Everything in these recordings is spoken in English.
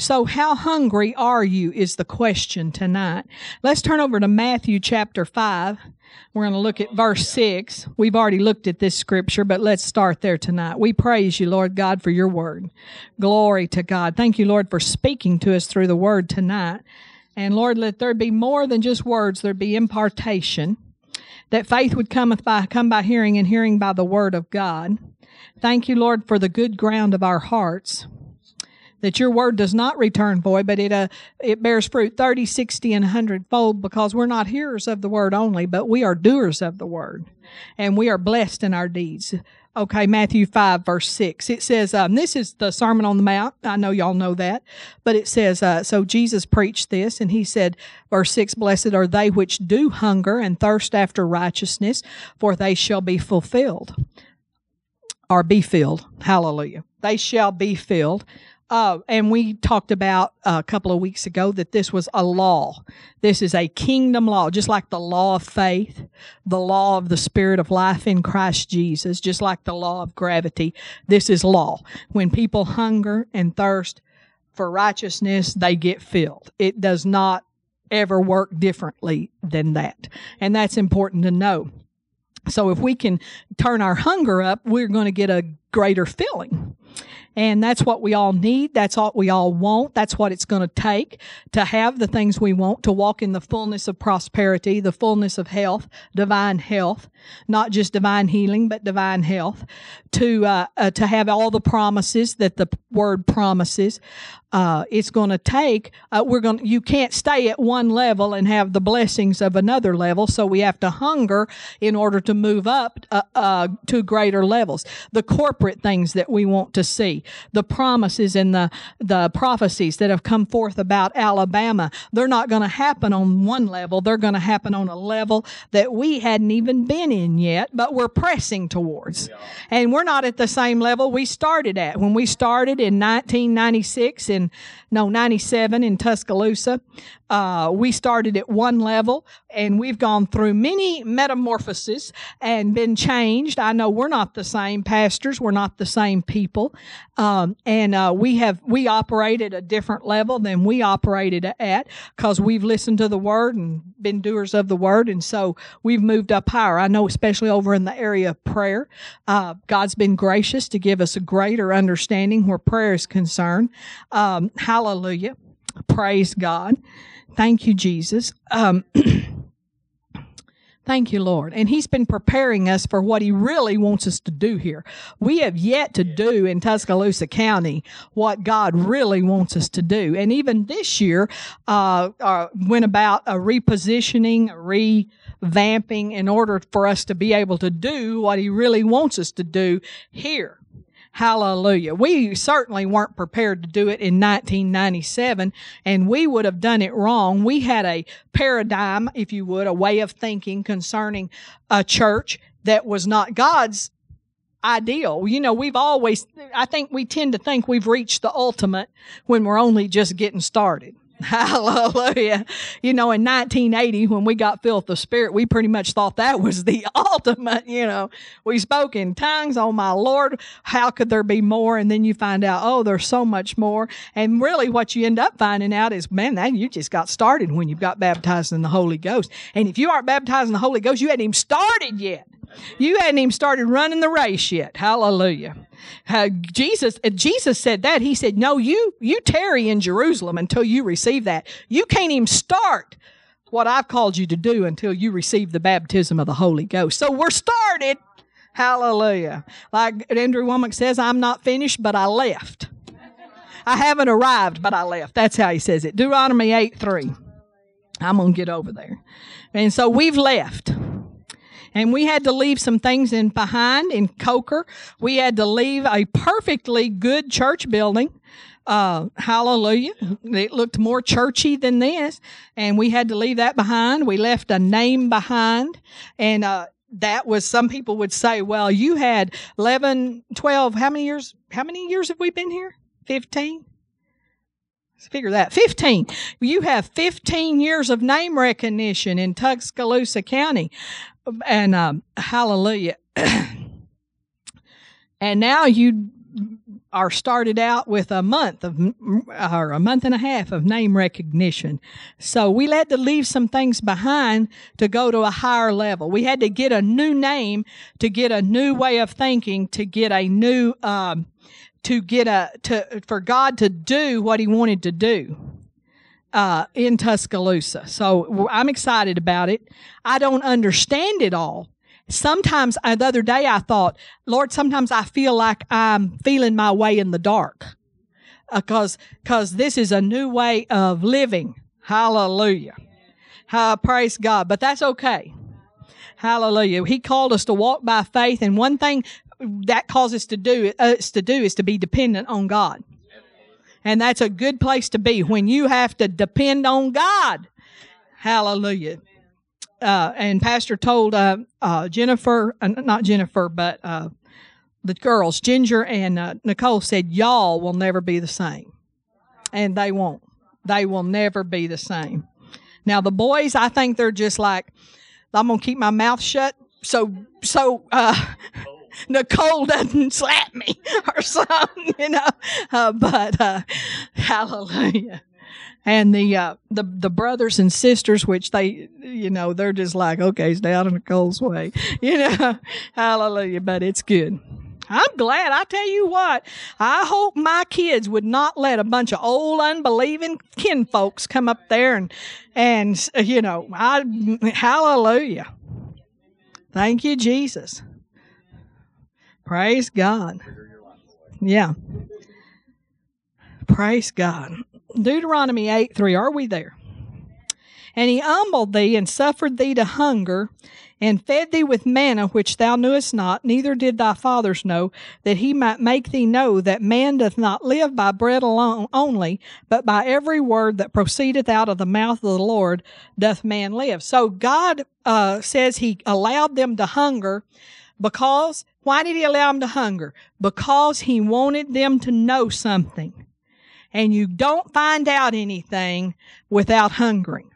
So, how hungry are you is the question tonight. Let's turn over to Matthew chapter 5. We're going to look at verse 6. We've already looked at this scripture, but let's start there tonight. We praise you, Lord God, for your word. Glory to God. Thank you, Lord, for speaking to us through the word tonight. And Lord, let there be more than just words, there be impartation. That faith would cometh by, come by hearing and hearing by the word of God. Thank you, Lord, for the good ground of our hearts that your word does not return void, but it, uh, it bears fruit 30, 60, and 100 fold because we're not hearers of the word only, but we are doers of the word. And we are blessed in our deeds. Okay, Matthew 5, verse 6. It says, um, this is the Sermon on the Mount. I know y'all know that. But it says, uh, so Jesus preached this, and he said, verse 6, Blessed are they which do hunger and thirst after righteousness, for they shall be fulfilled. Or be filled. Hallelujah. They shall be filled. Uh, and we talked about uh, a couple of weeks ago that this was a law. This is a kingdom law, just like the law of faith, the law of the spirit of life in Christ Jesus, just like the law of gravity. This is law. When people hunger and thirst for righteousness, they get filled. It does not ever work differently than that. And that's important to know. So if we can turn our hunger up, we're going to get a greater filling. And that's what we all need. That's what we all want. That's what it's going to take to have the things we want, to walk in the fullness of prosperity, the fullness of health, divine health, not just divine healing, but divine health, to, uh, uh, to have all the promises that the word promises. Uh, it's going to take, uh, we're going you can't stay at one level and have the blessings of another level. So we have to hunger in order to move up, uh, uh, to greater levels. The corporate things that we want to see, the promises and the, the prophecies that have come forth about Alabama, they're not going to happen on one level. They're going to happen on a level that we hadn't even been in yet, but we're pressing towards. Yeah. And we're not at the same level we started at. When we started in 1996 in, no, 97 in Tuscaloosa, uh, we started at one level and we've gone through many metamorphoses and been changed. I know we're not the same pastors. We're not the same people. Um, and, uh, we have, we operate at a different level than we operated at because we've listened to the word and been doers of the word. And so we've moved up higher. I know, especially over in the area of prayer, uh, God's been gracious to give us a greater understanding where prayer is concerned. Um, hallelujah. Praise God. Thank you, Jesus. Um, Thank you, Lord. And He's been preparing us for what He really wants us to do here. We have yet to do in Tuscaloosa County what God really wants us to do. And even this year, uh, uh, went about a repositioning, a revamping in order for us to be able to do what He really wants us to do here. Hallelujah. We certainly weren't prepared to do it in 1997 and we would have done it wrong. We had a paradigm, if you would, a way of thinking concerning a church that was not God's ideal. You know, we've always, I think we tend to think we've reached the ultimate when we're only just getting started. Hallelujah. You know, in 1980, when we got filled with the Spirit, we pretty much thought that was the ultimate, you know. We spoke in tongues. Oh my Lord, how could there be more? And then you find out, oh, there's so much more. And really what you end up finding out is, man, that you just got started when you got baptized in the Holy Ghost. And if you aren't baptized in the Holy Ghost, you hadn't even started yet. You hadn't even started running the race yet. Hallelujah. Uh, Jesus, uh, Jesus said that. He said, no, you, you tarry in Jerusalem until you receive that. You can't even start what I've called you to do until you receive the baptism of the Holy Ghost. So we're started. Hallelujah. Like Andrew Wommack says, I'm not finished, but I left. I haven't arrived, but I left. That's how he says it. Deuteronomy 8 3. I'm going to get over there. And so we've left and we had to leave some things in behind in Coker. We had to leave a perfectly good church building. Uh, hallelujah. It looked more churchy than this, and we had to leave that behind. We left a name behind, and uh, that was some people would say, well, you had 11, 12, how many years? How many years have we been here? 15? figure that 15 you have 15 years of name recognition in tuscaloosa county and um, hallelujah. and now you are started out with a month of or a month and a half of name recognition. So we had to leave some things behind to go to a higher level. We had to get a new name to get a new way of thinking to get a new um, to get a to for God to do what He wanted to do uh, in Tuscaloosa. So I'm excited about it. I don't understand it all. Sometimes uh, the other day I thought, Lord, sometimes I feel like I'm feeling my way in the dark because uh, because this is a new way of living. Hallelujah. Uh, praise God. But that's okay. Hallelujah. He called us to walk by faith, and one thing that causes us to do us to do is to be dependent on God. And that's a good place to be when you have to depend on God. Hallelujah. Uh, and Pastor told uh, uh, Jennifer, uh, not Jennifer, but uh, the girls, Ginger and uh, Nicole, said, Y'all will never be the same. And they won't. They will never be the same. Now, the boys, I think they're just like, I'm going to keep my mouth shut. So, so, Nicole doesn't slap me or something, you know. Uh, but uh, hallelujah. And the uh, the the brothers and sisters, which they, you know, they're just like, okay, it's out of Nicole's way, you know. hallelujah. But it's good. I'm glad. I tell you what, I hope my kids would not let a bunch of old unbelieving kinfolks come up there and, and, you know, I, hallelujah. Thank you, Jesus. Praise God. Yeah. Praise God. Deuteronomy 8 3. Are we there? And he humbled thee and suffered thee to hunger and fed thee with manna which thou knewest not, neither did thy fathers know, that he might make thee know that man doth not live by bread alone only, but by every word that proceedeth out of the mouth of the Lord doth man live. So God uh, says he allowed them to hunger because why did he allow them to hunger? Because he wanted them to know something. And you don't find out anything without hungering.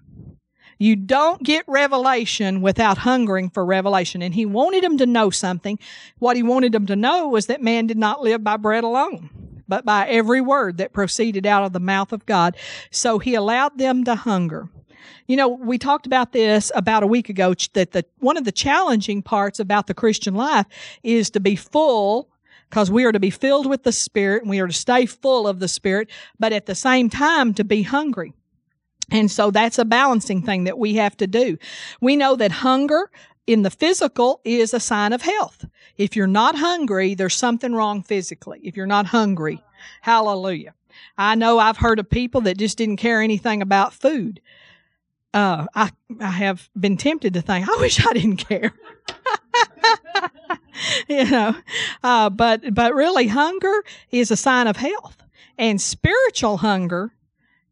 You don't get revelation without hungering for revelation. And he wanted them to know something. What he wanted them to know was that man did not live by bread alone, but by every word that proceeded out of the mouth of God. So he allowed them to hunger. You know, we talked about this about a week ago that the one of the challenging parts about the Christian life is to be full because we are to be filled with the Spirit and we are to stay full of the Spirit, but at the same time to be hungry. And so that's a balancing thing that we have to do. We know that hunger in the physical is a sign of health. If you're not hungry, there's something wrong physically. If you're not hungry, hallelujah. I know I've heard of people that just didn't care anything about food uh, I I have been tempted to think I wish I didn't care. you know, uh, but but really, hunger is a sign of health, and spiritual hunger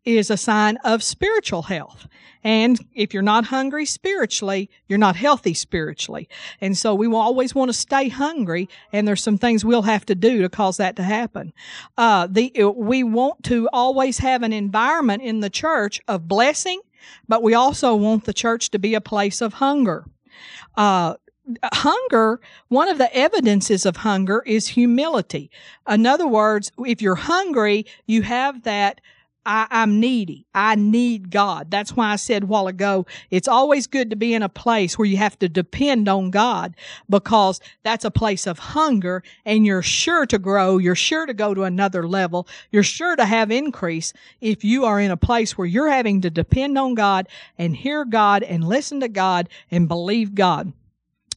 is a sign of spiritual health. And if you're not hungry spiritually, you're not healthy spiritually. And so we will always want to stay hungry. And there's some things we'll have to do to cause that to happen. Uh, the, we want to always have an environment in the church of blessing but we also want the church to be a place of hunger. Uh, hunger, one of the evidences of hunger is humility. In other words, if you're hungry, you have that I, am needy. I need God. That's why I said a while ago, it's always good to be in a place where you have to depend on God because that's a place of hunger and you're sure to grow. You're sure to go to another level. You're sure to have increase if you are in a place where you're having to depend on God and hear God and listen to God and believe God.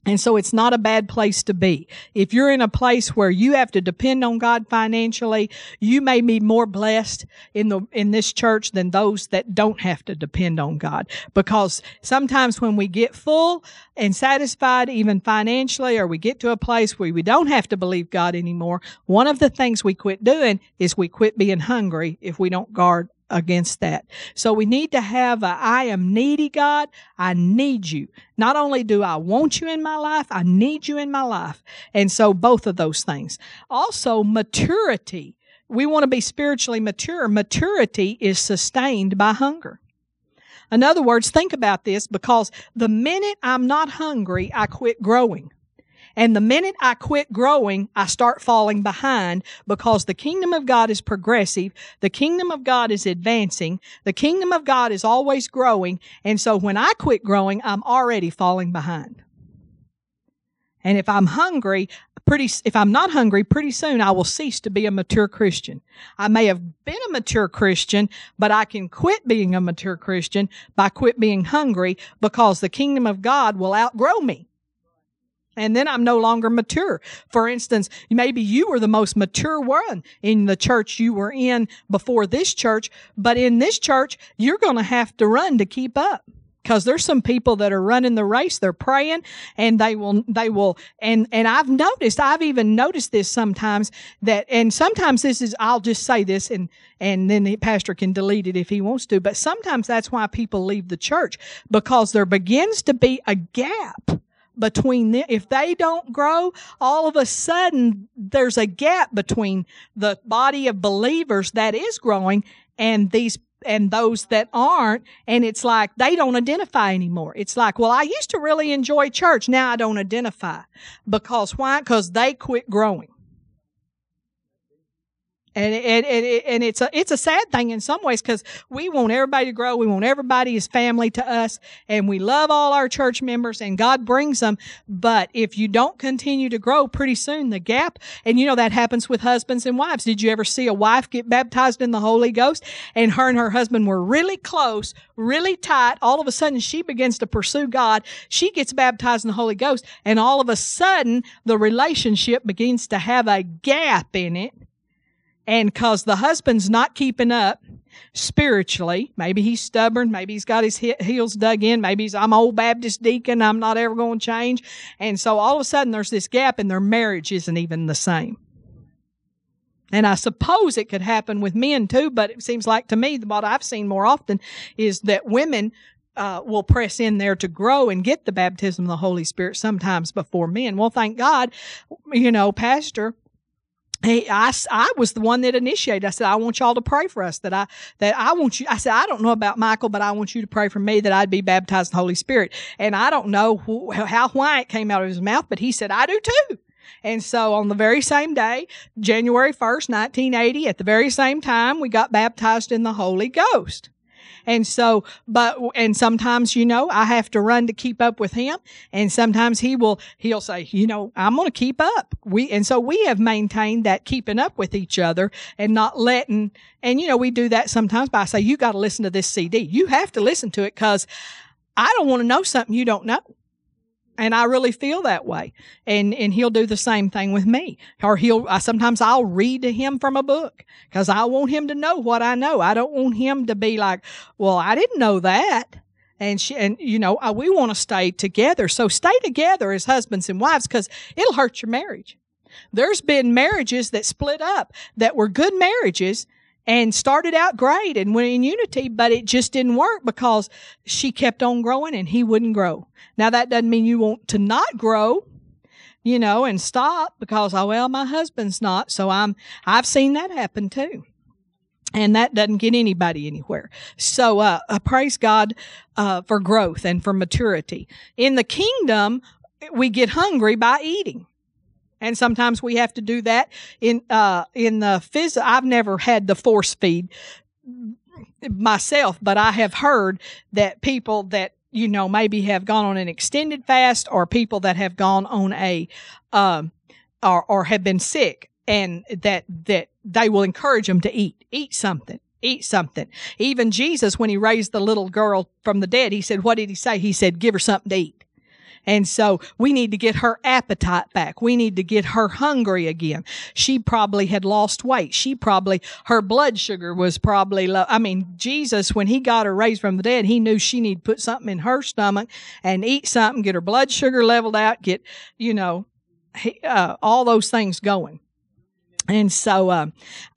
And so it's not a bad place to be. If you're in a place where you have to depend on God financially, you may be more blessed in the, in this church than those that don't have to depend on God. Because sometimes when we get full and satisfied, even financially, or we get to a place where we don't have to believe God anymore, one of the things we quit doing is we quit being hungry if we don't guard against that. So we need to have a, I am needy, God. I need you. Not only do I want you in my life, I need you in my life. And so both of those things. Also, maturity. We want to be spiritually mature. Maturity is sustained by hunger. In other words, think about this because the minute I'm not hungry, I quit growing. And the minute I quit growing, I start falling behind because the kingdom of God is progressive. The kingdom of God is advancing. The kingdom of God is always growing. And so when I quit growing, I'm already falling behind. And if I'm hungry, pretty, if I'm not hungry, pretty soon I will cease to be a mature Christian. I may have been a mature Christian, but I can quit being a mature Christian by quit being hungry because the kingdom of God will outgrow me. And then I'm no longer mature. For instance, maybe you were the most mature one in the church you were in before this church, but in this church, you're going to have to run to keep up because there's some people that are running the race they're praying and they will they will and and i've noticed i've even noticed this sometimes that and sometimes this is i'll just say this and and then the pastor can delete it if he wants to but sometimes that's why people leave the church because there begins to be a gap between them. If they don't grow, all of a sudden there's a gap between the body of believers that is growing and these and those that aren't. And it's like they don't identify anymore. It's like, well, I used to really enjoy church. Now I don't identify. Because why? Because they quit growing and and, and, and it's a it's a sad thing in some ways because we want everybody to grow. We want everybody as family to us, and we love all our church members, and God brings them. But if you don't continue to grow, pretty soon the gap, and you know that happens with husbands and wives. Did you ever see a wife get baptized in the Holy Ghost, and her and her husband were really close, really tight? All of a sudden, she begins to pursue God. She gets baptized in the Holy Ghost, and all of a sudden, the relationship begins to have a gap in it and cause the husband's not keeping up spiritually, maybe he's stubborn, maybe he's got his heels dug in, maybe he's, I'm old Baptist deacon, I'm not ever going to change. And so all of a sudden there's this gap and their marriage isn't even the same. And I suppose it could happen with men too, but it seems like to me, what I've seen more often is that women uh, will press in there to grow and get the baptism of the Holy Spirit sometimes before men. Well, thank God, you know, Pastor Hey, I, I was the one that initiated. I said, I want y'all to pray for us that I, that I want you, I said, I don't know about Michael, but I want you to pray for me that I'd be baptized in the Holy Spirit. And I don't know how, why it came out of his mouth, but he said, I do too. And so on the very same day, January 1st, 1980, at the very same time, we got baptized in the Holy Ghost. And so, but, and sometimes, you know, I have to run to keep up with him. And sometimes he will, he'll say, you know, I'm going to keep up. We, and so we have maintained that keeping up with each other and not letting, and you know, we do that sometimes by say, you got to listen to this CD. You have to listen to it because I don't want to know something you don't know. And I really feel that way. And, and he'll do the same thing with me. Or he'll, I, sometimes I'll read to him from a book because I want him to know what I know. I don't want him to be like, well, I didn't know that. And she, and you know, we want to stay together. So stay together as husbands and wives because it'll hurt your marriage. There's been marriages that split up that were good marriages and started out great and went in unity, but it just didn't work because she kept on growing and he wouldn't grow. Now that doesn't mean you want to not grow, you know, and stop because, oh, well, my husband's not. So I'm, I've seen that happen too. And that doesn't get anybody anywhere. So, uh, uh praise God, uh, for growth and for maturity. In the kingdom, we get hungry by eating and sometimes we have to do that in uh, in the phys. I've never had the force feed myself, but I have heard that people that you know maybe have gone on an extended fast, or people that have gone on a um, or or have been sick, and that that they will encourage them to eat, eat something eat something. Even Jesus, when he raised the little girl from the dead, he said, what did he say? He said, give her something to eat. And so we need to get her appetite back. We need to get her hungry again. She probably had lost weight. She probably, her blood sugar was probably low. I mean, Jesus, when he got her raised from the dead, he knew she needed to put something in her stomach and eat something, get her blood sugar leveled out, get, you know, uh, all those things going. And so uh,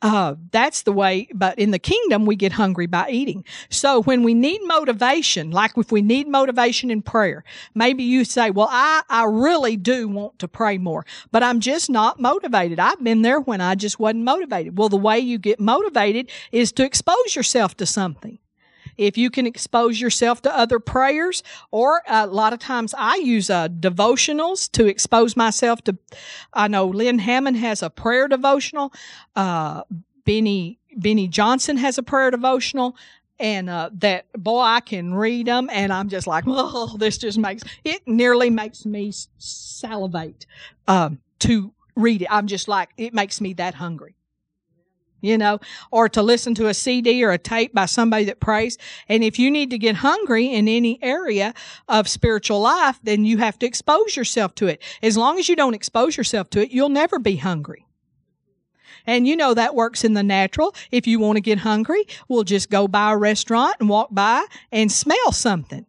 uh, that's the way. But in the kingdom, we get hungry by eating. So when we need motivation, like if we need motivation in prayer, maybe you say, "Well, I I really do want to pray more, but I'm just not motivated." I've been there when I just wasn't motivated. Well, the way you get motivated is to expose yourself to something if you can expose yourself to other prayers, or a lot of times I use uh, devotionals to expose myself to. I know Lynne Hammond has a prayer devotional. Uh, Benny Beni Johnson has a prayer devotional and uh, that boy i can read them and i'm just like oh this just makes it nearly makes me salivate um, to read it i'm just like it makes me that hungry you know, or to listen to a CD or a tape by somebody that prays. And if you need to get hungry in any area of spiritual life, then you have to expose yourself to it. As long as you don't expose yourself to it, you'll never be hungry. And you know that works in the natural. If you want to get hungry, we'll just go by a restaurant and walk by and smell something.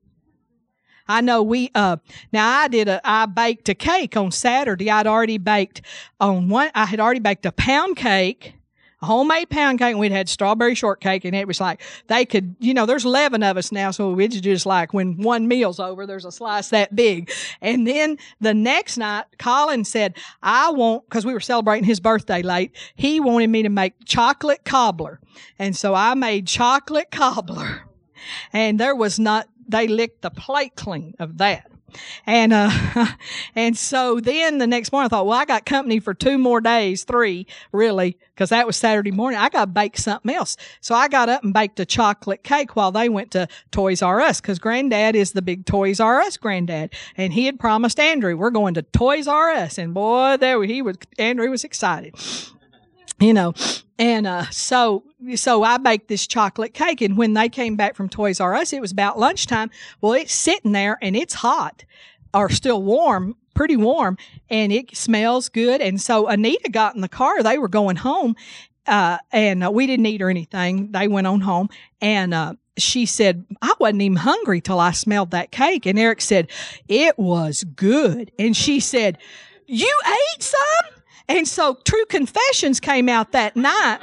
I know we uh now I did a I baked a cake on Saturday. I'd already baked on one I had already baked a pound cake homemade pound cake and we'd had strawberry shortcake and it was like they could you know there's 11 of us now so it's just like when one meal's over there's a slice that big. And then the next night colin said i want because we were celebrating his birthday late he wanted me to make chocolate cobbler. And so i made chocolate cobbler. And there was not they licked the plate clean of that and uh, and so then the next morning I thought, well, I got company for two more days, three really, because that was Saturday morning. I got to bake something else. So I got up and baked a chocolate cake while they went to Toys R Us, because Granddad is the big Toys R Us granddad, and he had promised Andrew we're going to Toys R Us, and boy, there he was. Andrew was excited you know and uh, so so I baked this chocolate cake, and when they came back from Toys R Us, it was about lunchtime. Well, it's sitting there and it's hot, or still warm, pretty warm, and it smells good. And so Anita got in the car; they were going home, uh, and uh, we didn't eat or anything. They went on home, and uh, she said, I wasn't even hungry till I smelled that cake. And Eric said, It was good. And she said, You ate some? And so True Confessions came out that night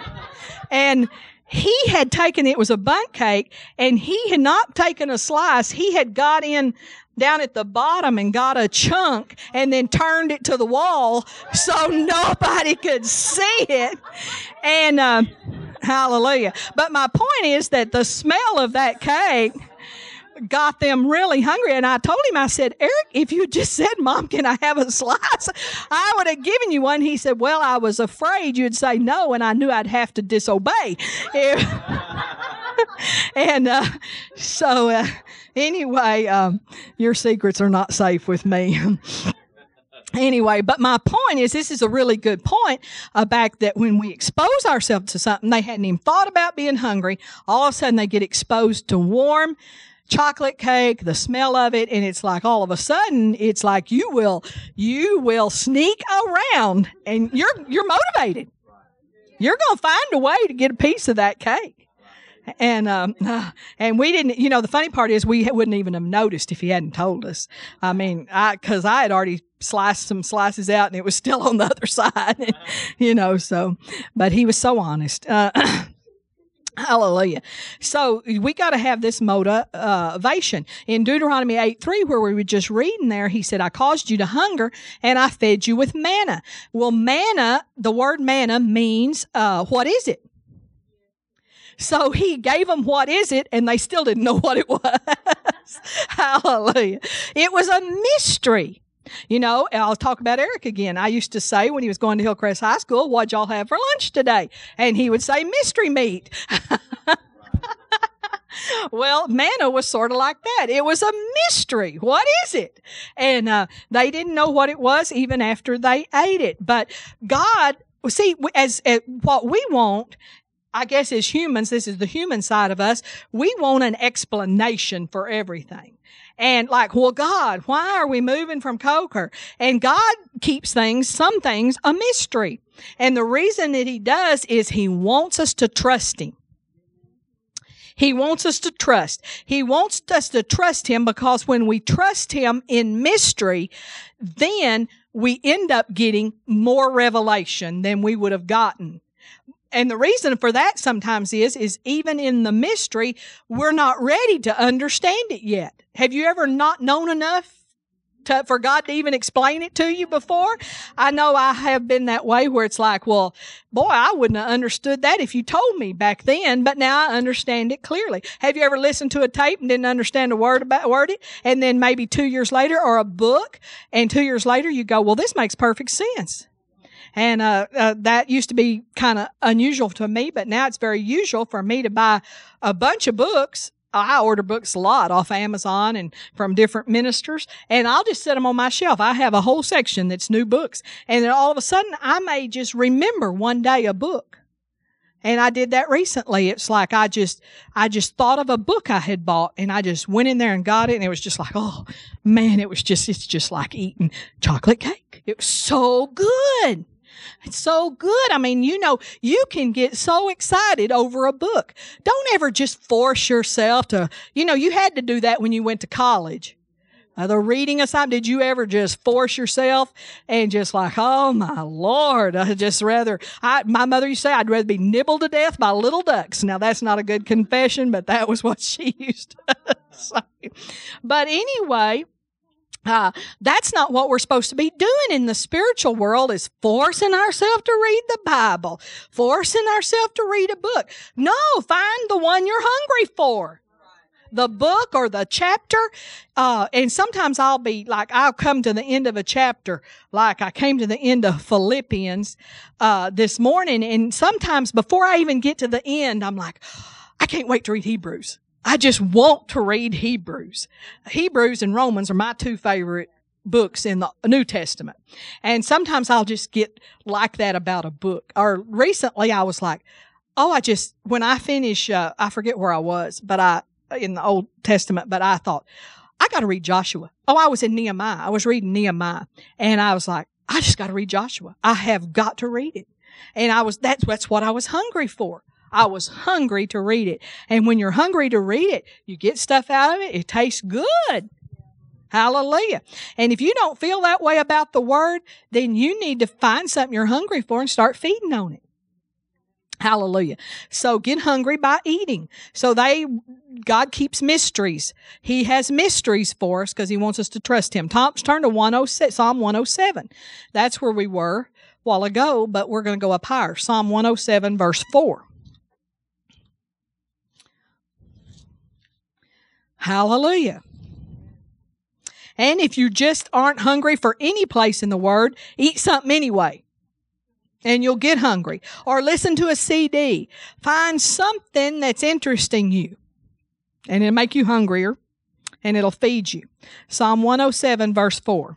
and he had taken it was a Bundt cake and he had not taken a slice. He had got in down at the bottom and got a chunk and then turned it to the wall so nobody could see it. And uh, hallelujah. But my point is that the smell of that cake got them really hungry. And I told him, I said, Eric, if you just said, Mom, can I have a slice? I would have given you one. He said, Well, I was afraid you'd say no, and I knew I'd have to disobey. and uh, so, uh, anyway, um, your secrets are not safe with me. anyway, but my point is this is a really good point about that when we expose ourselves to something they hadn't even thought about being hungry, all of a sudden they get exposed to warm, chocolate cake, the smell of it, and it's like all of a sudden it's like you will you will sneak around and you're you're motivated. You're going to find a way to get a piece of that cake. And um, and we didn't. You know, the funny part is we wouldn't even have noticed if he hadn't told us. I mean, I because I had already sliced some slices out and it was still on the other side. you know, so but he was so honest. Uh, Hallelujah. So we got to have this motivation. In Deuteronomy 8 3, where we were just reading there, he said, I caused you to hunger and I fed you with manna. Well, manna, the word manna means, uh, what is it? So he gave them what is it, and they still didn't know what it was. Hallelujah. It was a mystery. You know, I'll talk about Eric again. I used to say when he was going to Hillcrest High School, what'd y'all have for lunch today? And he would say mystery meat. well, manna was sort of like that. It was a mystery. What is it? And uh, they didn't know what it was even after they ate it. But God, see, as, as what we want I guess as humans, this is the human side of us, we want an explanation for everything and like, well, God, why are we moving from Coker? And God keeps things, some things, a mystery. And the reason that He does is He wants us to trust Him. He wants us to trust. He wants us to trust Him because when we trust Him in mystery, then we end up getting more revelation than we would have gotten and the reason for that sometimes is is even in the mystery we're not ready to understand it yet have you ever not known enough to, for God to even explain it to you before. I know I have been that way where it's like, well, boy, I wouldn't have understood that if you told me back then, but now I understand it clearly. Have you ever listened to a tape and didn't understand a word about word it? And then maybe two years later or a book and two years later you go, well, this makes perfect sense. And uh, uh, that used to be kind of unusual to me, but now it's very usual for me to buy a bunch of books I order books a lot off Amazon and from different ministers, and I'll just set them on my shelf. I have a whole section that's new books. And then all of a sudden, I may just remember one day a book. And I did that recently. It's like I just, I just thought of a book I had bought and I just went in there and got it. And it was just like, oh man, it was just, it's just like eating chocolate cake. It was so good. It's so good. I mean, you know, you can get so excited over a book. Don't ever just force yourself to, you know, you had to do that when you went to college. Uh, the reading assignment, did you ever just force yourself and just like, oh my Lord, I just rather, I, my mother used to say, I'd rather be nibbled to death by little ducks. Now that's not a good confession, but that was what she used to say. But anyway, uh, that's not what we're supposed to be doing in the spiritual world is forcing ourselves to read the Bible, forcing ourselves to read a book. No, find the one you're hungry for. The book or the chapter. Uh, and sometimes I'll be like, I'll come to the end of a chapter, like I came to the end of Philippians, uh, this morning. And sometimes before I even get to the end, I'm like, I can't wait to read Hebrews. I just want to read Hebrews. Hebrews and Romans are my two favorite books in the New Testament. And sometimes I'll just get like that about a book. Or recently I was like, oh, I just, when I finish, uh, I forget where I was, but I, in the Old Testament, but I thought, I got to read Joshua. Oh, I was in Nehemiah. I was reading Nehemiah and I was like, I just got to read Joshua. I have got to read it. And I was, that's, that's what I was hungry for. I was hungry to read it. And when you're hungry to read it, you get stuff out of it. It tastes good. Hallelujah. And if you don't feel that way about the word, then you need to find something you're hungry for and start feeding on it. Hallelujah. So get hungry by eating. So they, God keeps mysteries. He has mysteries for us because he wants us to trust him. Tom's turn to 106, Psalm 107. That's where we were a while ago, but we're going to go up higher. Psalm 107 verse 4. Hallelujah. And if you just aren't hungry for any place in the Word, eat something anyway. And you'll get hungry. Or listen to a CD. Find something that's interesting you. And it'll make you hungrier. And it'll feed you. Psalm 107 verse 4.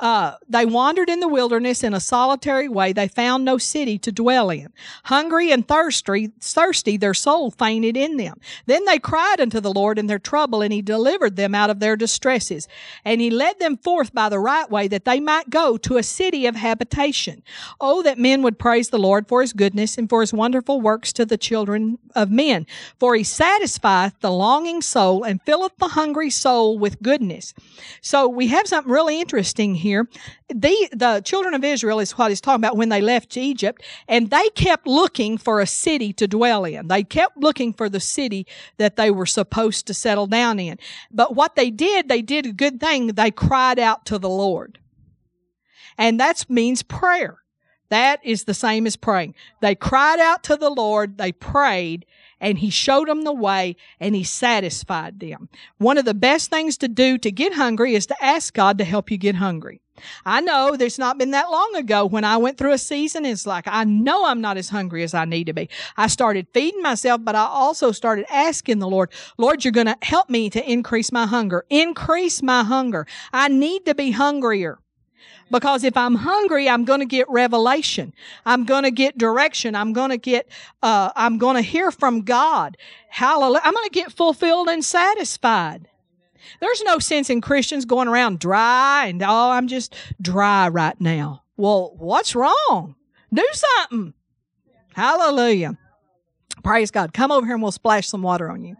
Uh, they wandered in the wilderness in a solitary way. They found no city to dwell in. Hungry and thirsty, thirsty, their soul fainted in them. Then they cried unto the Lord in their trouble, and he delivered them out of their distresses. And he led them forth by the right way that they might go to a city of habitation. Oh, that men would praise the Lord for his goodness and for his wonderful works to the children of men. For he satisfieth the longing soul and filleth the hungry soul with goodness. So we have something really interesting here here. The, the children of Israel is what he's talking about when they left Egypt, and they kept looking for a city to dwell in. They kept looking for the city that they were supposed to settle down in. But what they did, they did a good thing. They cried out to the Lord. And that means prayer. That is the same as praying. They cried out to the Lord, they prayed, and he showed them the way and he satisfied them. One of the best things to do to get hungry is to ask God to help you get hungry. I know there's not been that long ago when I went through a season. It's like, I know I'm not as hungry as I need to be. I started feeding myself, but I also started asking the Lord, Lord, you're going to help me to increase my hunger. Increase my hunger. I need to be hungrier. Because if I'm hungry, I'm going to get revelation. I'm going to get direction. I'm going to get, uh, I'm going to hear from God. Hallelujah. I'm going to get fulfilled and satisfied. There's no sense in Christians going around dry and, oh, I'm just dry right now. Well, what's wrong? Do something. Hallelujah. Praise God. Come over here and we'll splash some water on you.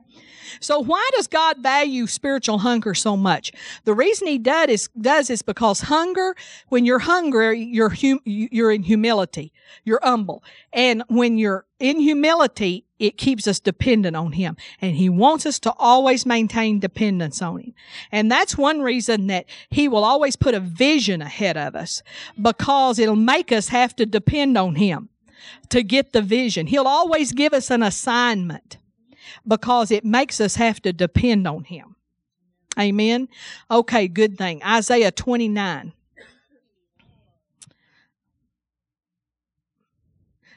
So why does God value spiritual hunger so much? The reason he does is, does is because hunger, when you're hungry, you're, hum, you're in humility. You're humble. And when you're in humility, it keeps us dependent on him. And he wants us to always maintain dependence on him. And that's one reason that he will always put a vision ahead of us because it'll make us have to depend on him to get the vision. He'll always give us an assignment because it makes us have to depend on Him. Amen. Okay, good thing. Isaiah 29.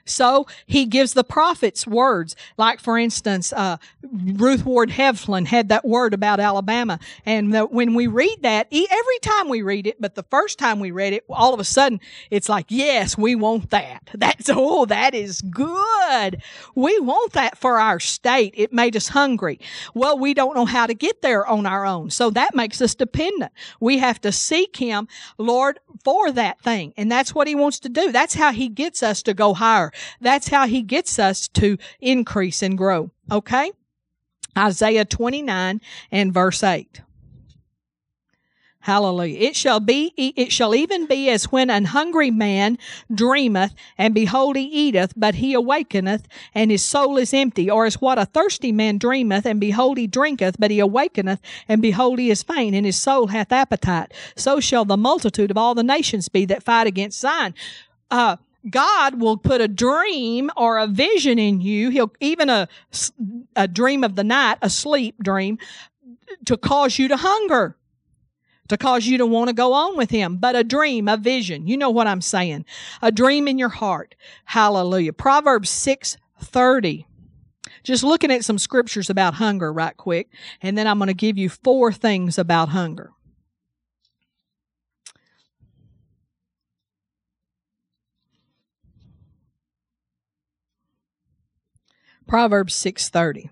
So he gives the prophets words, like for instance, uh, Ruth Ward Heflin had that word about Alabama, and the, when we read that, every time we read it, but the first time we read it, all of a sudden it's like, yes, we want that. That's oh, that is good. We want that for our state. It made us hungry. Well, we don't know how to get there on our own, so that makes us dependent. We have to seek Him, Lord, for that thing, and that's what He wants to do. That's how He gets us to go higher. That's how he gets us to increase and grow. Okay? Isaiah 29 and verse 8. Hallelujah. It shall be, it shall even be as when an hungry man dreameth, and behold, he eateth, but he awakeneth, and his soul is empty. Or as what a thirsty man dreameth, and behold, he drinketh, but he awakeneth, and behold, he is faint, and his soul hath appetite. So shall the multitude of all the nations be that fight against Zion. Uh, God will put a dream or a vision in you. He'll even a, a dream of the night, a sleep dream, to cause you to hunger, to cause you to want to go on with Him. But a dream, a vision, you know what I'm saying. A dream in your heart. Hallelujah. Proverbs 6 30. Just looking at some scriptures about hunger right quick, and then I'm going to give you four things about hunger. Proverbs 6:30.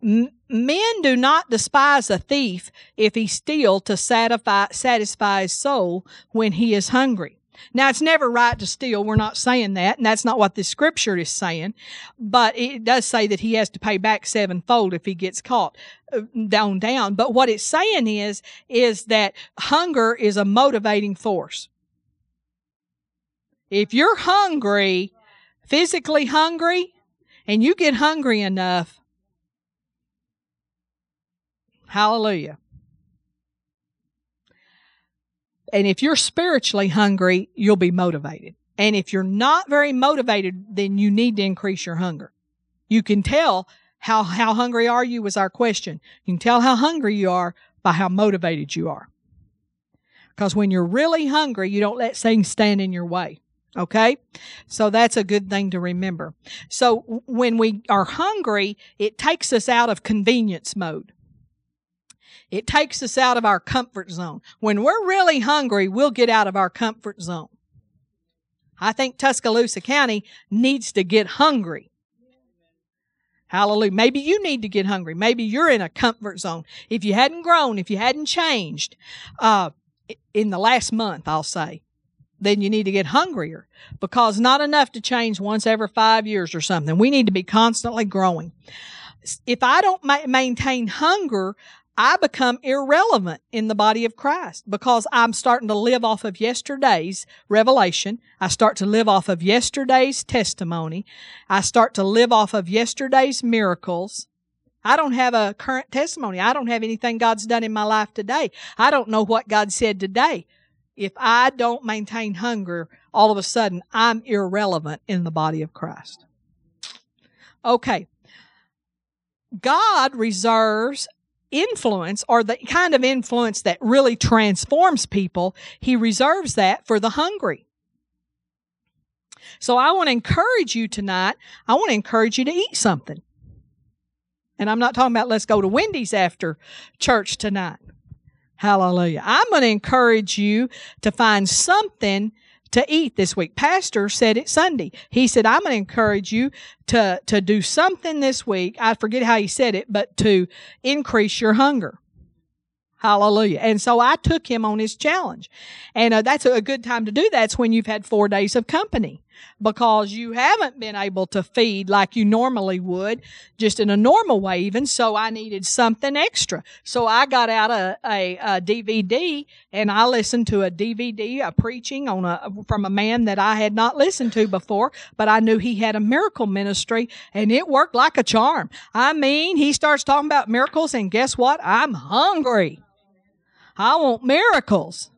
Men do not despise a thief if he steal to satisfy, satisfy his soul when he is hungry. Now, it's never right to steal. We're not saying that, and that's not what this scripture is saying. But it does say that he has to pay back sevenfold if he gets caught uh, down down. But what it's saying is, is that hunger is a motivating force. If you're hungry, physically hungry, and you get hungry enough, hallelujah. And if you're spiritually hungry, you'll be motivated. And if you're not very motivated, then you need to increase your hunger. You can tell how, how hungry are you was our question. You can tell how hungry you are by how motivated you are. Because when you're really hungry, you don't let things stand in your way. Okay? So that's a good thing to remember. So when we are hungry, it takes us out of convenience mode. It takes us out of our comfort zone. When we're really hungry, we'll get out of our comfort zone. I think Tuscaloosa County needs to get hungry. Hallelujah. Maybe you need to get hungry. Maybe you're in a comfort zone. If you hadn't grown, if you hadn't changed, uh, in the last month, I'll say, then you need to get hungrier because not enough to change once every five years or something. We need to be constantly growing. If I don't ma- maintain hunger, I become irrelevant in the body of Christ because I'm starting to live off of yesterday's revelation. I start to live off of yesterday's testimony. I start to live off of yesterday's miracles. I don't have a current testimony. I don't have anything God's done in my life today. I don't know what God said today if I don't maintain hunger, all of a sudden I'm irrelevant in the body of Christ. Okay. God reserves influence or the kind of influence that really transforms people. He reserves that for the hungry. So I want to encourage you tonight. I want to encourage you to eat something. And I'm not talking about let's go to Wendy's after church tonight. Hallelujah. I'm going to encourage you to find something to eat this week. Pastor said it Sunday. He said, I'm going to encourage you to, to do something this week. I forget how he said it, but to increase your hunger. Hallelujah. And so I took him on his challenge. And uh, that's a good time to do that. It's when you've had four days of company. Because you haven't been able to feed like you normally would, just in a normal way, even. So I needed something extra. So I got out a, a, a DVD and I listened to a DVD, a preaching on a, from a man that I had not listened to before, but I knew he had a miracle ministry and it worked like a charm. I mean, he starts talking about miracles and guess what? I'm hungry. I want miracles.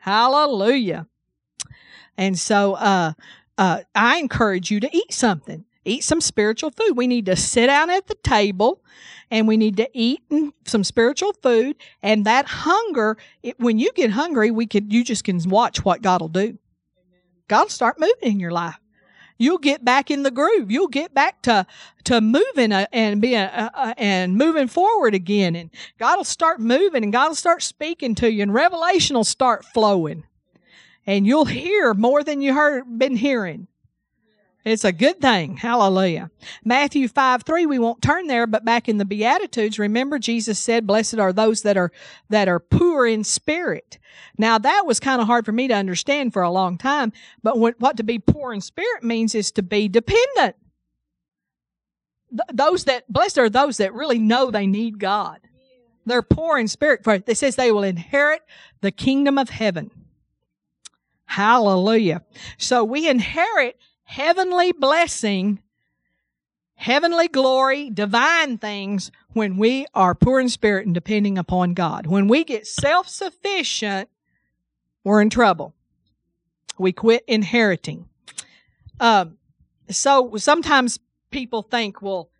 Hallelujah. And so, uh, uh, I encourage you to eat something. Eat some spiritual food. We need to sit down at the table and we need to eat some spiritual food. And that hunger, it, when you get hungry, we could, you just can watch what God will do. God will start moving in your life. You'll get back in the groove. You'll get back to to moving uh, and being uh, uh, and moving forward again. And God will start moving, and God will start speaking to you, and revelation will start flowing and you'll hear more than you heard been hearing. It's a good thing. Hallelujah. Matthew 5 3, we won't turn there, but back in the Beatitudes, remember Jesus said, Blessed are those that are that are poor in spirit. Now that was kind of hard for me to understand for a long time, but what, what to be poor in spirit means is to be dependent. Th- those that blessed are those that really know they need God. They're poor in spirit. For it says they will inherit the kingdom of heaven. Hallelujah. So we inherit heavenly blessing, heavenly glory, divine things when we are poor in spirit and depending upon God. When we get self sufficient, we're in trouble. We quit inheriting. Um, so sometimes people think, well,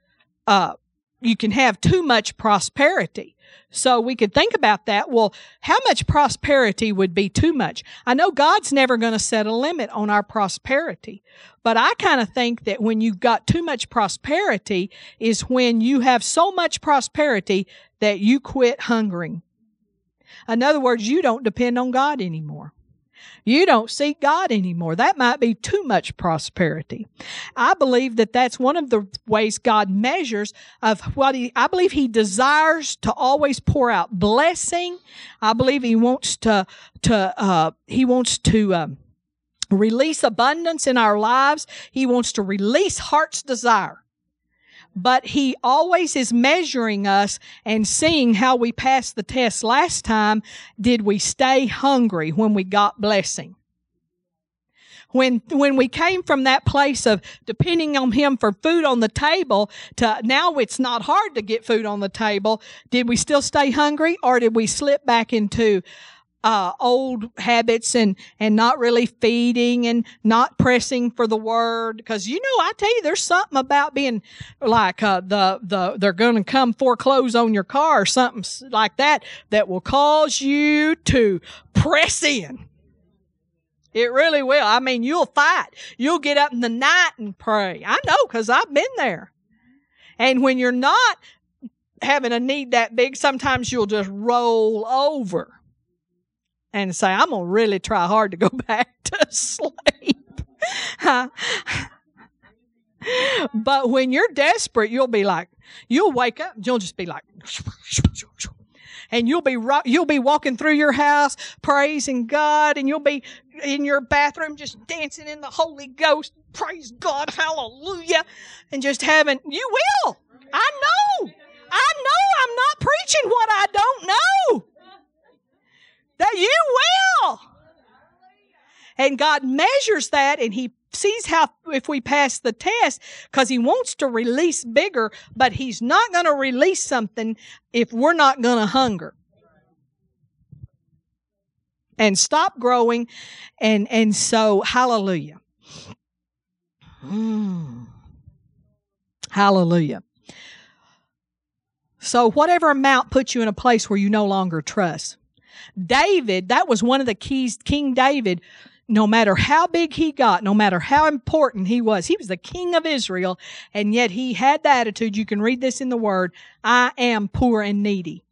uh, you can have too much prosperity. So we could think about that. Well, how much prosperity would be too much? I know God's never going to set a limit on our prosperity, but I kind of think that when you've got too much prosperity is when you have so much prosperity that you quit hungering. In other words, you don't depend on God anymore. You don't seek God anymore. That might be too much prosperity. I believe that that's one of the ways God measures of what he, I believe he desires to always pour out blessing. I believe he wants to, to, uh, he wants to, um, release abundance in our lives. He wants to release heart's desire but he always is measuring us and seeing how we passed the test last time. Did we stay hungry when we got blessing? When, when we came from that place of depending on him for food on the table to now it's not hard to get food on the table, did we still stay hungry or did we slip back into, uh, old habits and and not really feeding and not pressing for the word because you know I tell you there's something about being like uh, the the they're going to come foreclose on your car or something like that that will cause you to press in. It really will. I mean, you'll fight. You'll get up in the night and pray. I know because I've been there. And when you're not having a need that big, sometimes you'll just roll over and say, I'm going to really try hard to go back to sleep. but when you're desperate, you'll be like, you'll wake up, you'll just be like, and you'll be you'll be walking through your house praising God, and you'll be in your bathroom just dancing in the Holy Ghost, praise God, hallelujah, and just having you will. I know, I know, I'm not preaching what I don't know that you will. And God measures that and He sees how if we pass the test because He wants to release bigger, but He's not going to release something if we're not going to hunger. And stop growing. And, and so, hallelujah. Mm. Hallelujah. So, whatever amount puts you in a place where you no longer trust. David, that was one of the keys. King David, no matter how big he got, no matter how important he was, he was the king of Israel, and yet he had the attitude. You can read this in the word I am poor and needy.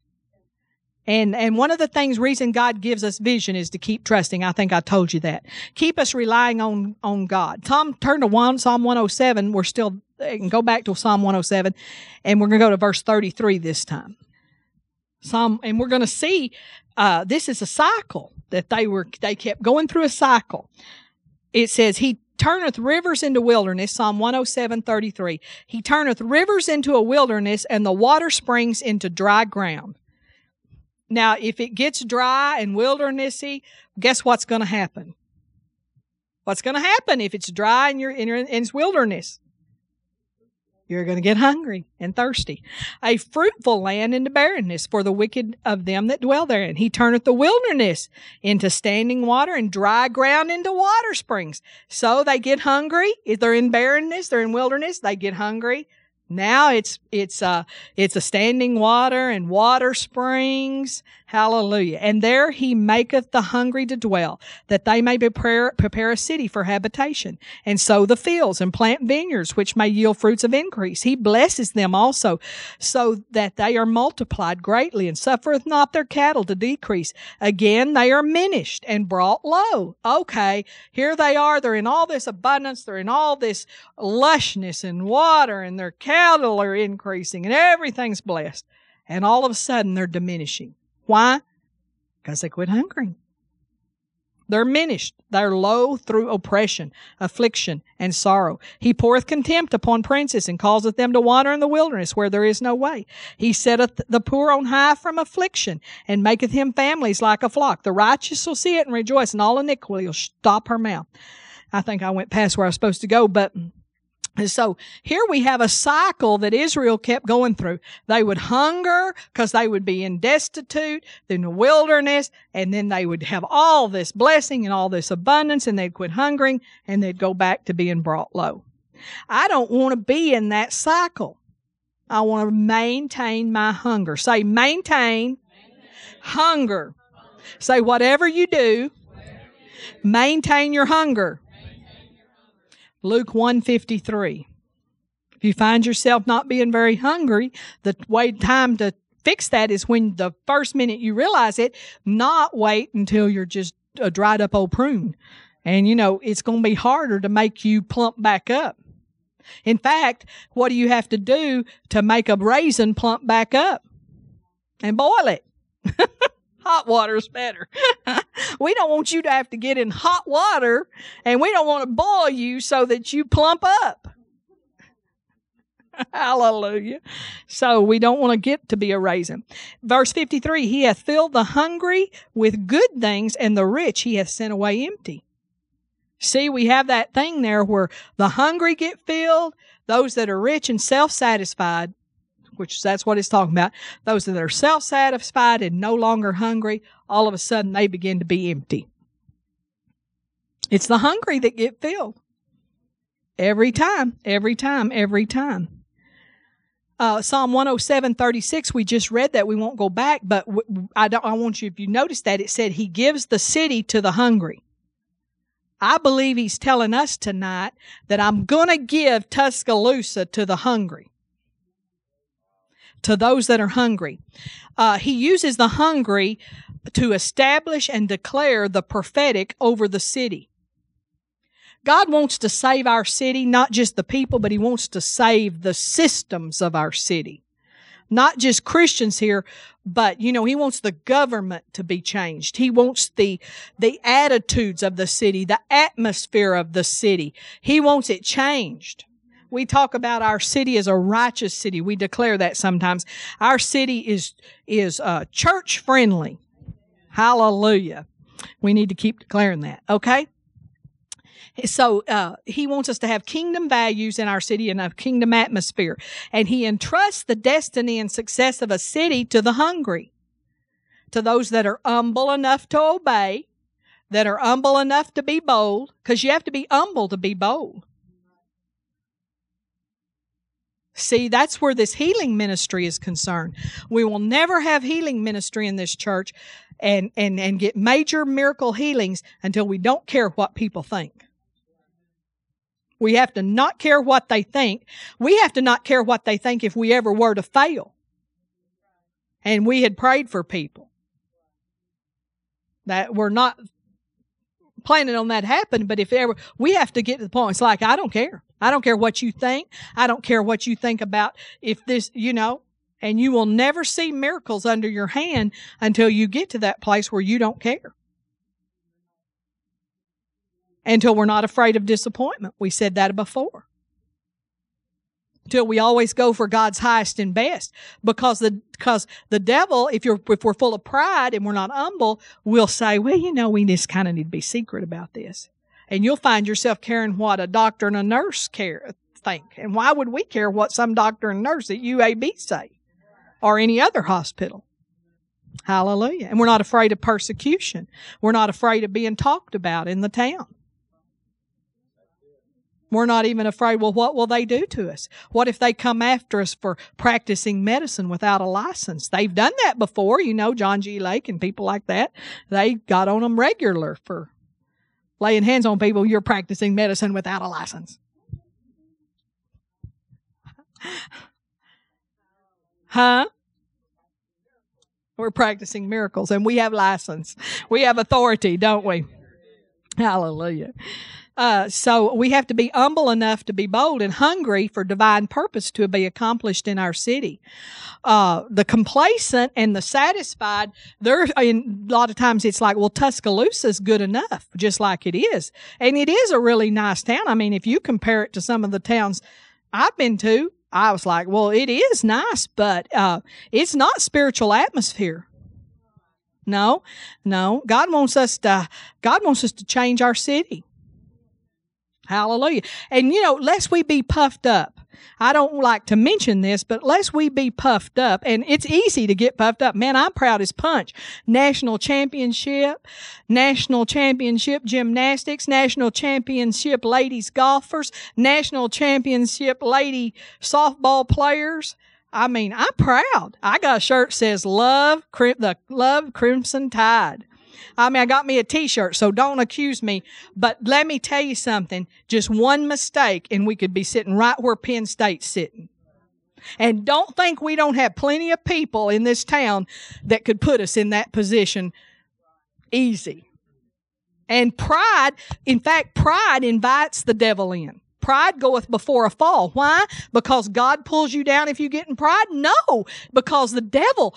And, and one of the things, reason God gives us vision is to keep trusting. I think I told you that. Keep us relying on, on God. Tom, turn to one, Psalm 107. We're still, and go back to Psalm 107 and we're going to go to verse 33 this time. Psalm, and we're going to see uh, this is a cycle that they were they kept going through a cycle. It says he turneth rivers into wilderness, Psalm 107, 33. He turneth rivers into a wilderness and the water springs into dry ground. Now, if it gets dry and wildernessy, guess what's going to happen? What's going to happen if it's dry and you're in, in it's wilderness? You're going to get hungry and thirsty. A fruitful land into barrenness for the wicked of them that dwell therein. He turneth the wilderness into standing water and dry ground into water springs. So they get hungry. If they're in barrenness, they're in wilderness, they get hungry. Now it's it's uh it's a standing water and water springs. Hallelujah. And there he maketh the hungry to dwell, that they may prepare, prepare a city for habitation, and sow the fields and plant vineyards, which may yield fruits of increase. He blesses them also, so that they are multiplied greatly, and suffereth not their cattle to decrease. Again, they are minished and brought low. Okay, here they are. They're in all this abundance. They're in all this lushness and water, and their cattle are increasing, and everything's blessed. And all of a sudden, they're diminishing. Why? Because they quit hungering. They're minished. They're low through oppression, affliction, and sorrow. He poureth contempt upon princes and causeth them to wander in the wilderness where there is no way. He setteth the poor on high from affliction and maketh him families like a flock. The righteous will see it and rejoice, and all iniquity will stop her mouth. I think I went past where I was supposed to go, but and so here we have a cycle that Israel kept going through. They would hunger because they would be in destitute, in the wilderness, and then they would have all this blessing and all this abundance and they'd quit hungering and they'd go back to being brought low. I don't want to be in that cycle. I want to maintain my hunger. Say maintain, hunger. Say whatever you do, maintain your hunger. Luke 153. If you find yourself not being very hungry, the way time to fix that is when the first minute you realize it, not wait until you're just a dried up old prune. And you know, it's going to be harder to make you plump back up. In fact, what do you have to do to make a raisin plump back up? And boil it. hot water is better. we don't want you to have to get in hot water and we don't want to boil you so that you plump up. Hallelujah. So we don't want to get to be a raisin. Verse 53 He hath filled the hungry with good things, and the rich he hath sent away empty. See, we have that thing there where the hungry get filled, those that are rich and self satisfied which that's what it's talking about. Those that are self-satisfied and no longer hungry, all of a sudden they begin to be empty. It's the hungry that get filled. Every time, every time, every time. Uh, Psalm 107, 36, we just read that. We won't go back, but I, don't, I want you, if you notice that, it said, He gives the city to the hungry. I believe He's telling us tonight that I'm going to give Tuscaloosa to the hungry to those that are hungry. Uh, he uses the hungry to establish and declare the prophetic over the city. God wants to save our city, not just the people, but He wants to save the systems of our city. Not just Christians here, but you know, He wants the government to be changed. He wants the, the attitudes of the city, the atmosphere of the city. He wants it changed we talk about our city as a righteous city. We declare that sometimes. Our city is is uh, church friendly. Hallelujah. We need to keep declaring that. Okay. So uh, he wants us to have kingdom values in our city and a kingdom atmosphere, and he entrusts the destiny and success of a city to the hungry, to those that are humble enough to obey, that are humble enough to be bold, because you have to be humble to be bold. See, that's where this healing ministry is concerned. We will never have healing ministry in this church and, and, and get major miracle healings until we don't care what people think. We have to not care what they think. We have to not care what they think if we ever were to fail. And we had prayed for people that we're not planning on that happening, but if ever, we have to get to the point, it's like, I don't care. I don't care what you think. I don't care what you think about if this, you know, and you will never see miracles under your hand until you get to that place where you don't care. until we're not afraid of disappointment. We said that before. Until we always go for God's highest and best. Because the because the devil, if you're if we're full of pride and we're not humble, will say, Well, you know, we just kind of need to be secret about this. And you'll find yourself caring what a doctor and a nurse care think. And why would we care what some doctor and nurse at UAB say? Or any other hospital? Hallelujah. And we're not afraid of persecution. We're not afraid of being talked about in the town. We're not even afraid, well, what will they do to us? What if they come after us for practicing medicine without a license? They've done that before, you know, John G. Lake and people like that. They got on them regular for laying hands on people. You're practicing medicine without a license. Huh? We're practicing miracles and we have license. We have authority, don't we? Hallelujah. Uh, so we have to be humble enough to be bold and hungry for divine purpose to be accomplished in our city. Uh, the complacent and the satisfied, there, in a lot of times it's like, well, Tuscaloosa's good enough, just like it is. And it is a really nice town. I mean, if you compare it to some of the towns I've been to, I was like, well, it is nice, but, uh, it's not spiritual atmosphere. No, no. God wants us to, God wants us to change our city. Hallelujah. And you know, lest we be puffed up. I don't like to mention this, but lest we be puffed up, and it's easy to get puffed up. Man, I'm proud as punch. National championship, national championship gymnastics, national championship ladies golfers, national championship lady softball players. I mean, I'm proud. I got a shirt says love, the love crimson tide. I mean, I got me a t-shirt, so don't accuse me. But let me tell you something. Just one mistake and we could be sitting right where Penn State's sitting. And don't think we don't have plenty of people in this town that could put us in that position easy. And pride, in fact, pride invites the devil in. Pride goeth before a fall. Why? Because God pulls you down if you get in pride? No, because the devil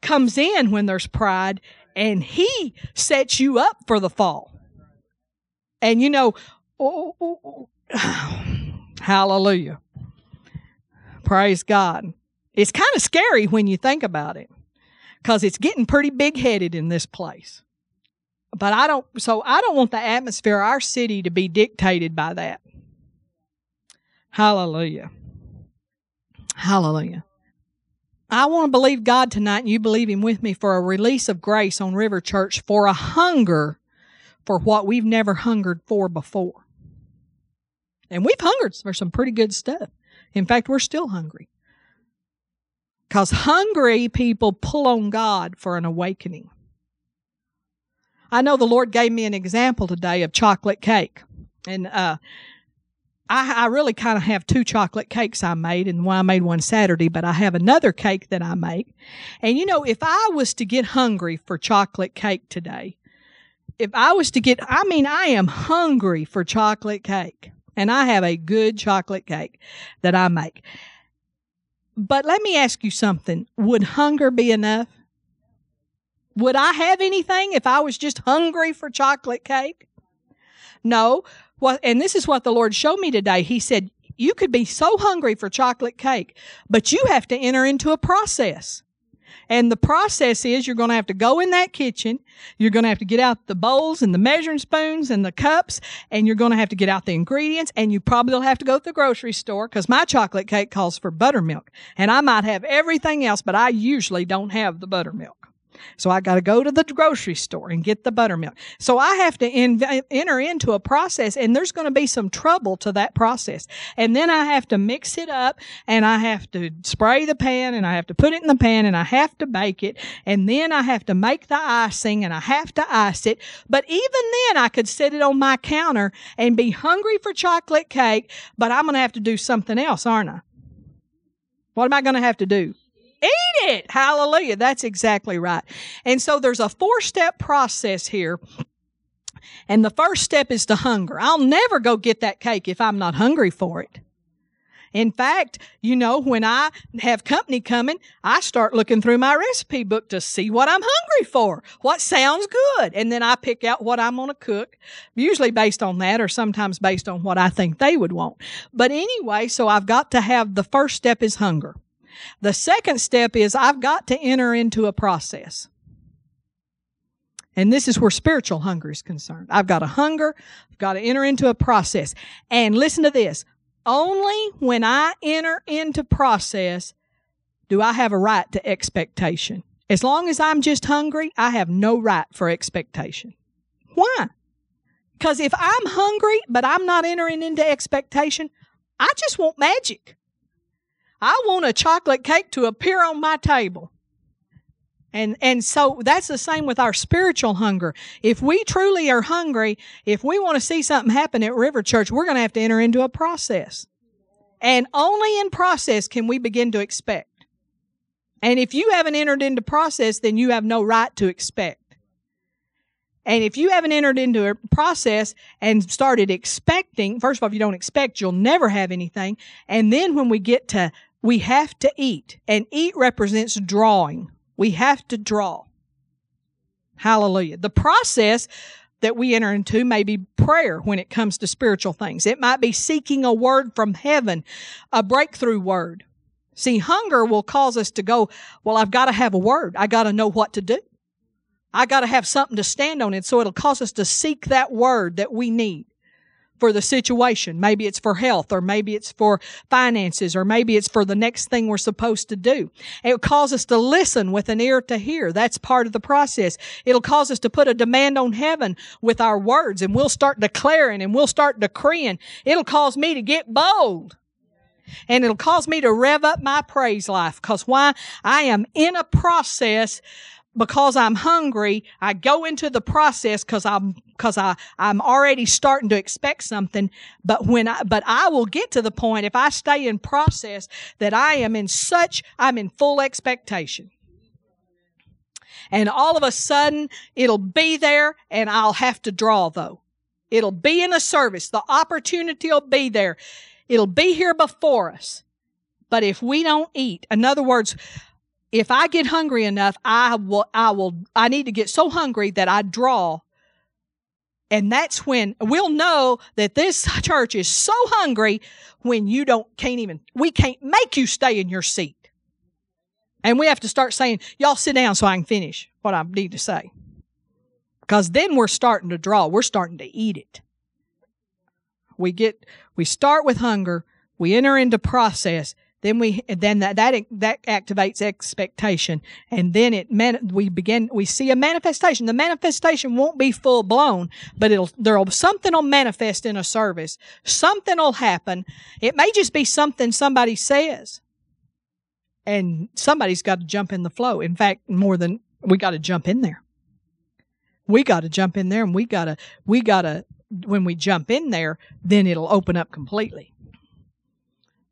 comes in when there's pride and he sets you up for the fall. And you know, oh, oh, oh, hallelujah. Praise God. It's kind of scary when you think about it because it's getting pretty big headed in this place. But I don't, so I don't want the atmosphere of our city to be dictated by that. Hallelujah. Hallelujah. I want to believe God tonight, and you believe Him with me for a release of grace on River Church for a hunger for what we've never hungered for before. And we've hungered for some pretty good stuff. In fact, we're still hungry. Because hungry people pull on God for an awakening. I know the Lord gave me an example today of chocolate cake. And uh, I, I really kind of have two chocolate cakes I made, and one I made one Saturday, but I have another cake that I make. And you know, if I was to get hungry for chocolate cake today, if I was to get, I mean, I am hungry for chocolate cake, and I have a good chocolate cake that I make. But let me ask you something. Would hunger be enough? Would I have anything if I was just hungry for chocolate cake? No, and this is what the Lord showed me today. He said, you could be so hungry for chocolate cake, but you have to enter into a process. And the process is you're going to have to go in that kitchen. You're going to have to get out the bowls and the measuring spoons and the cups and you're going to have to get out the ingredients and you probably will have to go to the grocery store because my chocolate cake calls for buttermilk and I might have everything else, but I usually don't have the buttermilk. So I got to go to the grocery store and get the buttermilk. So I have to in, enter into a process and there's going to be some trouble to that process. And then I have to mix it up and I have to spray the pan and I have to put it in the pan and I have to bake it. And then I have to make the icing and I have to ice it. But even then I could set it on my counter and be hungry for chocolate cake, but I'm going to have to do something else, aren't I? What am I going to have to do? Eat it. Hallelujah. That's exactly right. And so there's a four step process here. And the first step is to hunger. I'll never go get that cake if I'm not hungry for it. In fact, you know, when I have company coming, I start looking through my recipe book to see what I'm hungry for, what sounds good. And then I pick out what I'm going to cook, usually based on that or sometimes based on what I think they would want. But anyway, so I've got to have the first step is hunger. The second step is I've got to enter into a process. And this is where spiritual hunger is concerned. I've got a hunger. I've got to enter into a process. And listen to this. Only when I enter into process do I have a right to expectation. As long as I'm just hungry, I have no right for expectation. Why? Because if I'm hungry, but I'm not entering into expectation, I just want magic. I want a chocolate cake to appear on my table. And, and so that's the same with our spiritual hunger. If we truly are hungry, if we want to see something happen at River Church, we're going to have to enter into a process. And only in process can we begin to expect. And if you haven't entered into process, then you have no right to expect. And if you haven't entered into a process and started expecting, first of all, if you don't expect, you'll never have anything. And then when we get to, we have to eat, and eat represents drawing. We have to draw. Hallelujah. The process that we enter into may be prayer when it comes to spiritual things. It might be seeking a word from heaven, a breakthrough word. See, hunger will cause us to go, well, I've got to have a word. I got to know what to do. I got to have something to stand on. And so it'll cause us to seek that word that we need for the situation. Maybe it's for health, or maybe it's for finances, or maybe it's for the next thing we're supposed to do. It will cause us to listen with an ear to hear. That's part of the process. It'll cause us to put a demand on heaven with our words, and we'll start declaring and we'll start decreeing. It'll cause me to get bold. And it'll cause me to rev up my praise life. Cause why? I am in a process because I'm hungry, I go into the process because I'm because I I'm already starting to expect something. But when I but I will get to the point if I stay in process that I am in such I'm in full expectation. And all of a sudden it'll be there and I'll have to draw though. It'll be in a service. The opportunity will be there. It'll be here before us. But if we don't eat, in other words, if I get hungry enough, I will, I will, I need to get so hungry that I draw. And that's when we'll know that this church is so hungry when you don't, can't even, we can't make you stay in your seat. And we have to start saying, y'all sit down so I can finish what I need to say. Because then we're starting to draw. We're starting to eat it. We get, we start with hunger. We enter into process then we then that that that activates expectation. And then it man, we begin we see a manifestation. The manifestation won't be full blown but it'll there'll something will manifest in a service. Something will happen. It may just be something somebody says. And somebody's got to jump in the flow. In fact more than we got to jump in there. We got to jump in there and we got to we got to when we jump in there then it'll open up completely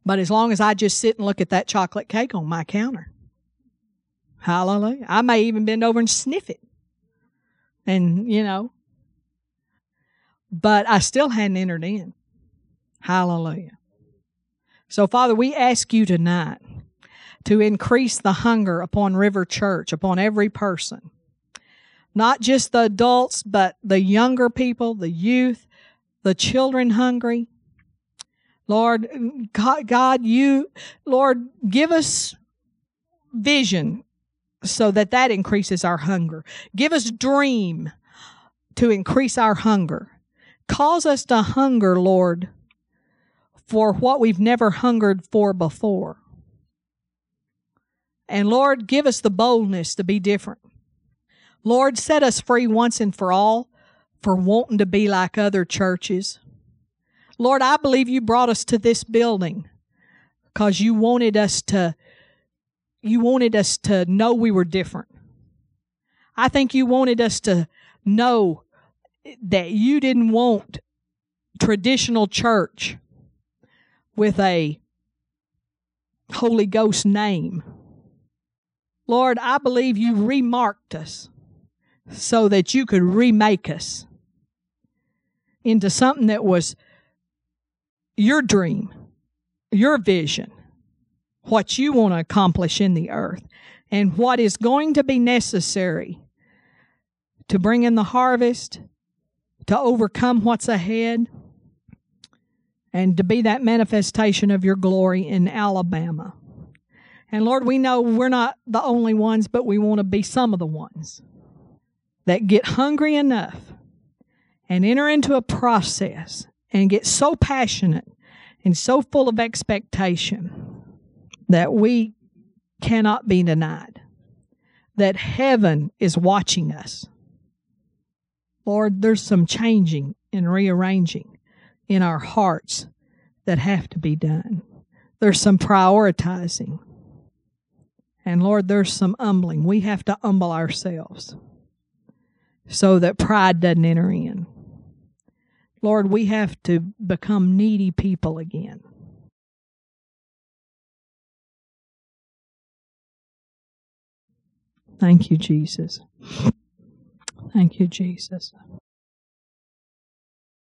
but as long as I just sit and look at that chocolate cake on my counter, hallelujah. I may even bend over and sniff it. And, you know, but I still hadn't entered in. Hallelujah. So, Father, we ask you tonight to increase the hunger upon River Church, upon every person. Not just the adults, but the younger people, the youth, the children hungry, Lord, God, you, Lord, give us vision so that that increases our hunger. Give us dream to increase our hunger. Cause us to hunger, Lord, for what we've never hungered for before. And Lord, give us the boldness to be different. Lord, set us free once and for all for wanting to be like other churches. Lord, I believe you brought us to this building because you wanted us to you wanted us to know we were different. I think you wanted us to know that you didn't want traditional church with a Holy Ghost name. Lord, I believe you remarked us so that you could remake us into something that was your dream, your vision, what you want to accomplish in the earth, and what is going to be necessary to bring in the harvest, to overcome what's ahead, and to be that manifestation of your glory in Alabama. And Lord, we know we're not the only ones, but we want to be some of the ones that get hungry enough and enter into a process and get so passionate and so full of expectation that we cannot be denied, that heaven is watching us. Lord, there's some changing and rearranging in our hearts that have to be done. There's some prioritizing. And Lord, there's some humbling. We have to humble ourselves so that pride doesn't enter in. Lord, we have to become needy people again. Thank you, Jesus. Thank you, Jesus.